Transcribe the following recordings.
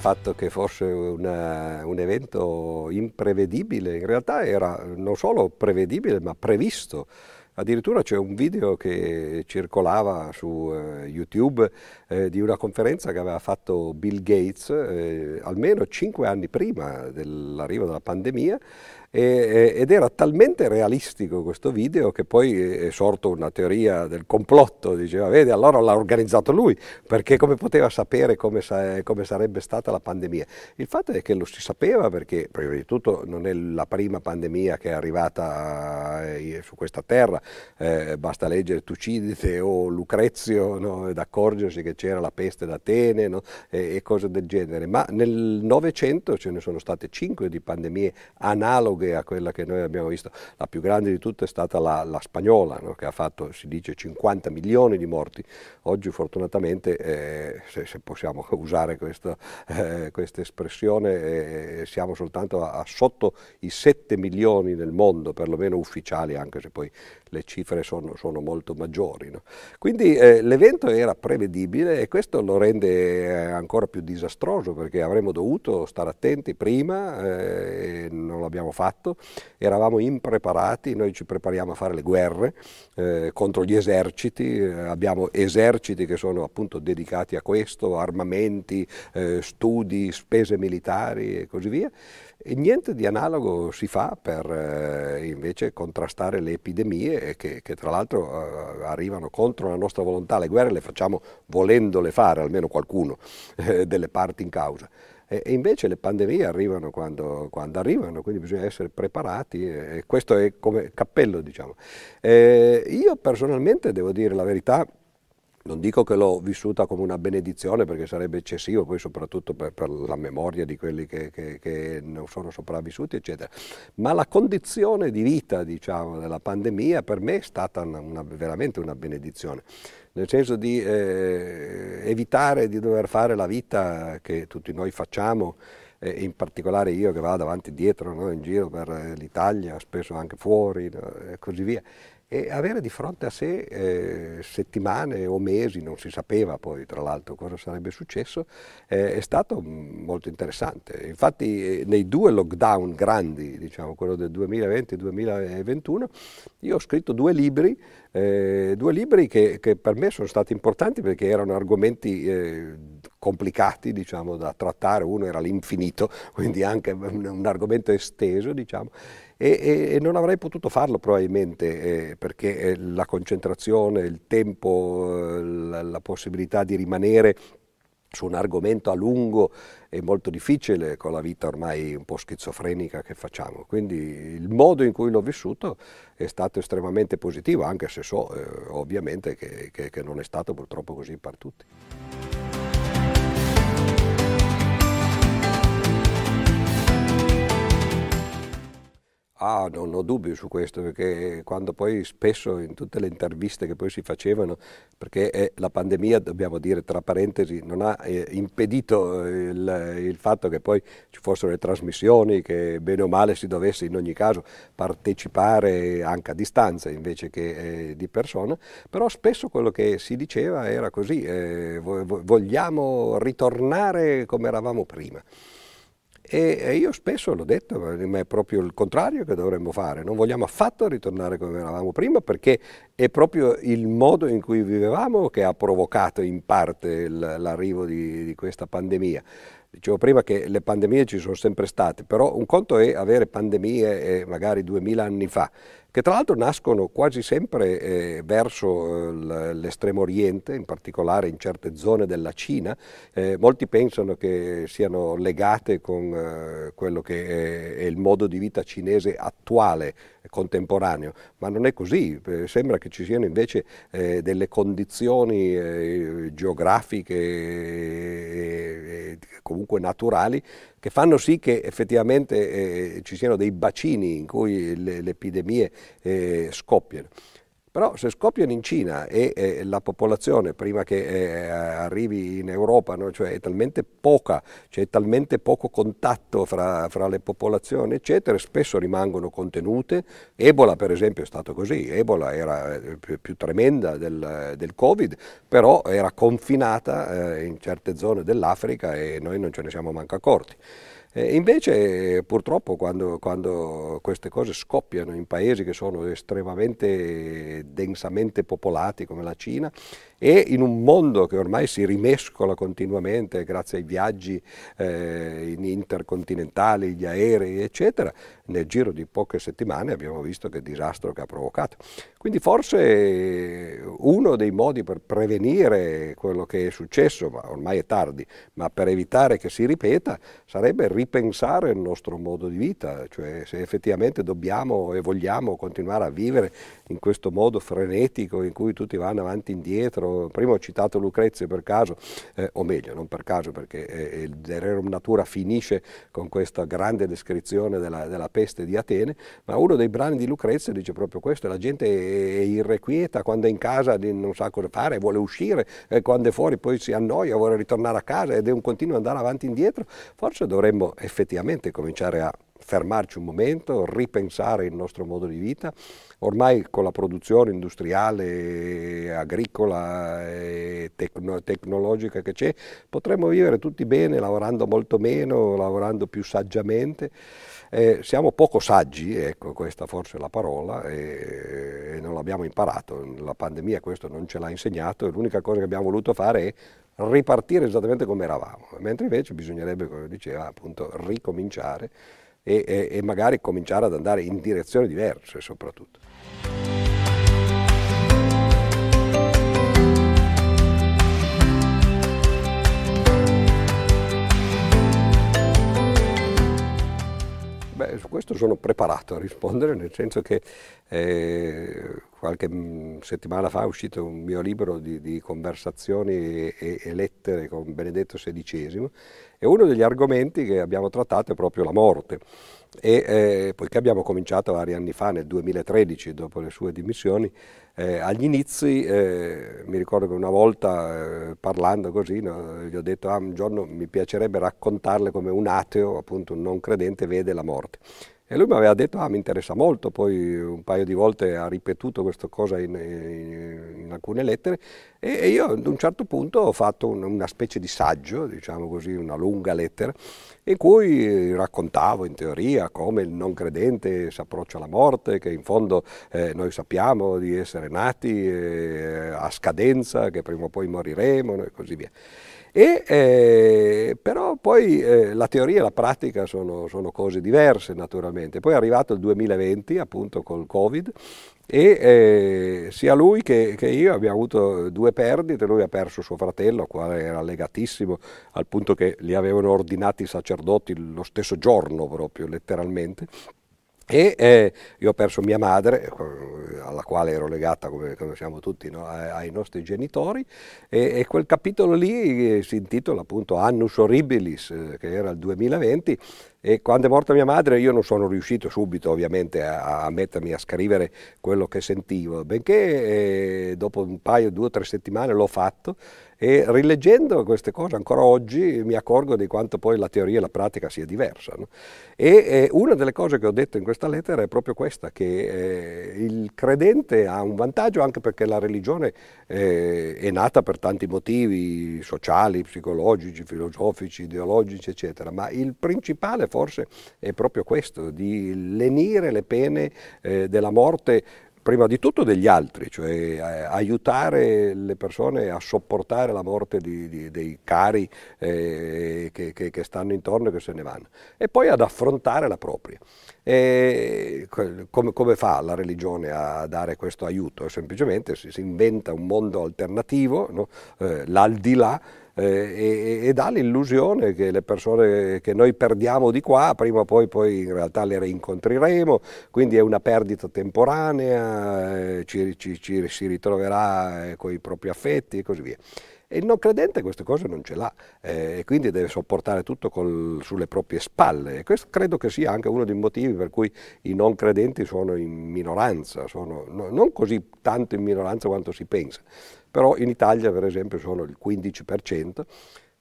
fatto che fosse una, un evento imprevedibile, in realtà era non solo prevedibile ma previsto. Addirittura c'è un video che circolava su uh, YouTube eh, di una conferenza che aveva fatto Bill Gates eh, almeno cinque anni prima dell'arrivo della pandemia e, ed era talmente realistico questo video che poi è sorto una teoria del complotto, diceva vedi allora l'ha organizzato lui perché come poteva sapere come, sa, come, sarebbe stata la pandemia. Il fatto è che lo si sapeva perché prima di tutto non è la prima pandemia che è arrivata eh, su questa terra, eh, basta leggere Tucidide o Lucrezio no, ed accorgersi che c'era la peste d'Atene no, e, e cose del genere, ma nel Novecento ce ne sono state cinque di pandemie analoghe analoghe a quella che noi abbiamo visto. La più grande di tutte è stata la, la spagnola, no? che ha fatto, si dice, 50 milioni di morti. Oggi fortunatamente, eh, se, se, possiamo usare questa eh, espressione, eh, siamo soltanto a, a, sotto i 7 milioni nel mondo, perlomeno ufficiali, anche se poi le cifre sono, sono molto maggiori. No? Quindi eh, l'evento era prevedibile e questo lo rende eh, ancora più disastroso perché avremmo dovuto stare attenti prima eh, non l'abbiamo fatto, eravamo impreparati, noi ci prepariamo a fare le guerre eh, contro gli eserciti, eh, abbiamo eserciti che sono appunto dedicati a questo, armamenti, eh, studi, spese militari e così via. E niente di analogo si fa per eh, invece contrastare le epidemie che, che tra l'altro eh, arrivano contro la nostra volontà. Le guerre le facciamo volendole fare, almeno qualcuno eh, delle parti in causa. E, e invece le pandemie arrivano quando, quando, arrivano, quindi bisogna essere preparati e questo è come cappello, diciamo. Eh, io personalmente devo dire la verità, non dico che l'ho vissuta come una benedizione perché sarebbe eccessivo, poi soprattutto per, per la memoria di quelli che, che, che, non sono sopravvissuti, eccetera. Ma la condizione di vita, diciamo, della pandemia per me è stata una, una, veramente una benedizione. Nel senso di eh, evitare di dover fare la vita che tutti noi facciamo, eh, in particolare io che vado avanti e dietro no, in giro per eh, l'Italia, spesso anche fuori no, e così via e avere di fronte a sé eh, settimane o mesi, non si sapeva poi tra l'altro cosa sarebbe successo, eh, è stato molto interessante. Infatti eh, nei due lockdown grandi, diciamo quello del 2020 e 2021, io ho scritto due libri, eh, due libri che, che, per me sono stati importanti perché erano argomenti eh, complicati diciamo, da trattare, uno era l'infinito, quindi anche un, argomento esteso, diciamo, e, e, e, non avrei potuto farlo probabilmente eh, perché eh, la concentrazione, il tempo, eh, la, la possibilità di rimanere su un argomento a lungo è molto difficile con la vita ormai un po' schizofrenica che facciamo. Quindi il modo in cui l'ho vissuto è stato estremamente positivo, anche se so eh, ovviamente che, che, che non è stato purtroppo così per tutti. Ah, non ho dubbi su questo, perché quando poi spesso in tutte le interviste che poi si facevano, perché eh, la pandemia, dobbiamo dire tra parentesi, non ha eh, impedito il, il, fatto che poi ci fossero le trasmissioni, che bene o male si dovesse in ogni caso partecipare anche a distanza invece che eh, di persona, però spesso quello che si diceva era così, eh, vogliamo ritornare come eravamo prima. E io spesso l'ho detto, ma è proprio il contrario che dovremmo fare, non vogliamo affatto ritornare come eravamo prima perché è proprio il modo in cui vivevamo che ha provocato in parte l'arrivo di, di questa pandemia. Dicevo prima che le pandemie ci sono sempre state, però un conto è avere pandemie eh, magari duemila anni fa, che tra l'altro nascono quasi sempre eh, verso eh, l'estremo oriente, in particolare in certe zone della Cina. Molti pensano che siano legate con quello che è, il modo di vita cinese attuale, contemporaneo, ma non è così. Sembra che ci siano invece delle condizioni geografiche e comunque naturali che fanno sì che effettivamente eh, ci siano dei bacini in cui le, le epidemie eh, scoppiano. Però se scoppiano in Cina e eh, la popolazione, prima che eh, arrivi in Europa, no? cioè è talmente poca, c'è talmente poco contatto fra, fra, le popolazioni, eccetera, spesso rimangono contenute. Ebola, per esempio, è stato così. Ebola era eh, più, più tremenda del, del, Covid, però era confinata eh, in certe zone dell'Africa e noi non ce ne siamo manco accorti. E invece purtroppo quando, quando, queste cose scoppiano in paesi che sono estremamente densamente popolati come la Cina e in un mondo che ormai si rimescola continuamente grazie ai viaggi eh, intercontinentali, gli aerei eccetera, nel giro di poche settimane abbiamo visto che disastro che ha provocato. Quindi forse uno dei modi per prevenire quello che è successo, ma ormai è tardi, ma per evitare che si ripeta, sarebbe ripensare il nostro modo di vita, cioè se effettivamente dobbiamo e vogliamo continuare a vivere in questo modo frenetico in cui tutti vanno avanti e indietro. Prima ho citato Lucrezia per caso, eh, o meglio, non per caso perché eh, il De Rerum Natura finisce con questa grande descrizione della, della peste di Atene, ma uno dei brani di Lucrezia dice proprio questo, la gente è irrequieta, quando è in casa non sa cosa fare, vuole uscire, e quando è fuori poi si annoia, vuole ritornare a casa ed è un continuo andare avanti e indietro, forse dovremmo effettivamente cominciare a fermarci un momento, ripensare il nostro modo di vita. Ormai con la produzione industriale, agricola e tecno- tecnologica che c'è, potremmo vivere tutti bene lavorando molto meno, lavorando più saggiamente. Eh, siamo poco saggi, ecco questa forse è la parola, e, e non l'abbiamo imparato, la pandemia questo non ce l'ha insegnato e l'unica cosa che abbiamo voluto fare è ripartire esattamente come eravamo, mentre invece bisognerebbe, come diceva, appunto ricominciare e, e, e magari cominciare ad andare in direzioni diverse soprattutto. Beh, su questo sono preparato a rispondere, nel senso che eh, qualche mm, settimana fa è uscito un mio libro di, di conversazioni e, e, lettere con Benedetto XVI e uno degli argomenti che abbiamo trattato è proprio la morte. E eh, poiché abbiamo cominciato vari anni fa, nel 2013, dopo le sue dimissioni, eh, agli inizi eh, mi ricordo che una volta eh, parlando così no, gli ho detto ah, un giorno mi piacerebbe raccontarle come un ateo, appunto un non credente, vede la morte. E lui mi aveva detto, ah mi interessa molto, poi un paio di volte ha ripetuto questa cosa in, in, in alcune lettere e, io ad un certo punto ho fatto un, una specie di saggio, diciamo così, una lunga lettera, in cui raccontavo in teoria come il non credente si approccia alla morte, che in fondo eh, noi sappiamo di essere nati eh, a scadenza, che prima o poi moriremo e così via. E, eh, però poi eh, la teoria e la pratica sono, sono, cose diverse naturalmente. Poi è arrivato il 2020 appunto col Covid e eh, sia lui che, che, io abbiamo avuto due perdite, lui ha perso suo fratello, quale era legatissimo al punto che li avevano ordinati i sacerdoti lo stesso giorno proprio letteralmente e eh, io ho perso mia madre, eh, alla quale ero legata, come, come siamo tutti, no? ai, nostri genitori, e, e, quel capitolo lì eh, si intitola appunto Annus Horribilis, eh, che era il 2020, e quando è morta mia madre io non sono riuscito subito ovviamente a, a mettermi a scrivere quello che sentivo, benché eh, dopo un paio, due o tre settimane l'ho fatto e rileggendo queste cose ancora oggi mi accorgo di quanto poi la teoria e la pratica sia diversa. No? E eh, una delle cose che ho detto in questa lettera è proprio questa, che eh, il credente ha un vantaggio anche perché la religione eh, è nata per tanti motivi sociali, psicologici, filosofici, ideologici, eccetera, ma il principale forse è proprio questo, di lenire le pene eh, della morte prima di tutto degli altri, cioè eh, aiutare le persone a sopportare la morte di, di, dei cari eh, che, che, che, stanno intorno e che se ne vanno, e poi ad affrontare la propria. E come, come, fa la religione a dare questo aiuto? Semplicemente si, si inventa un mondo alternativo, no? eh, l'aldilà, e, e, dà l'illusione che le persone che noi perdiamo di qua, prima o poi, poi in realtà le rincontreremo, quindi è una perdita temporanea, eh, ci, ci, ci, si ritroverà eh, con i propri affetti e così via. E il non credente queste cose non ce l'ha eh, e quindi deve sopportare tutto col, sulle proprie spalle. E questo credo che sia anche uno dei motivi per cui i non credenti sono in minoranza, sono no, non così tanto in minoranza quanto si pensa, però in Italia per esempio sono il 15%.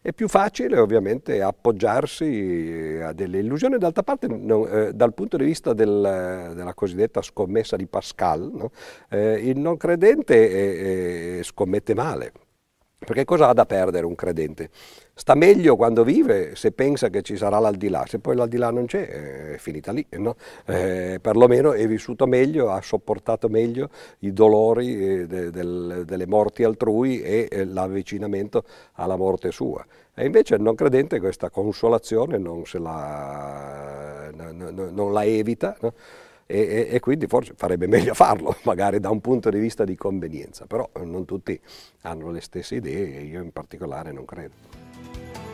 È più facile ovviamente appoggiarsi a delle illusioni, d'altra parte no, eh, dal punto di vista del, della cosiddetta scommessa di Pascal, no? eh, il non credente eh, eh scommette male, perché cosa ha da perdere un credente? Sta meglio quando vive se pensa che ci sarà l'aldilà, se poi l'aldilà non c'è è finita lì, no? eh, perlomeno è vissuto meglio, ha sopportato meglio i dolori eh, de, de, delle morti altrui e eh, l'avvicinamento alla morte sua. E invece il non credente questa consolazione non, la, non, non la evita. No? E, e, quindi forse farebbe meglio farlo, magari da un punto di vista di convenienza, però non tutti hanno le stesse idee e io in particolare non credo.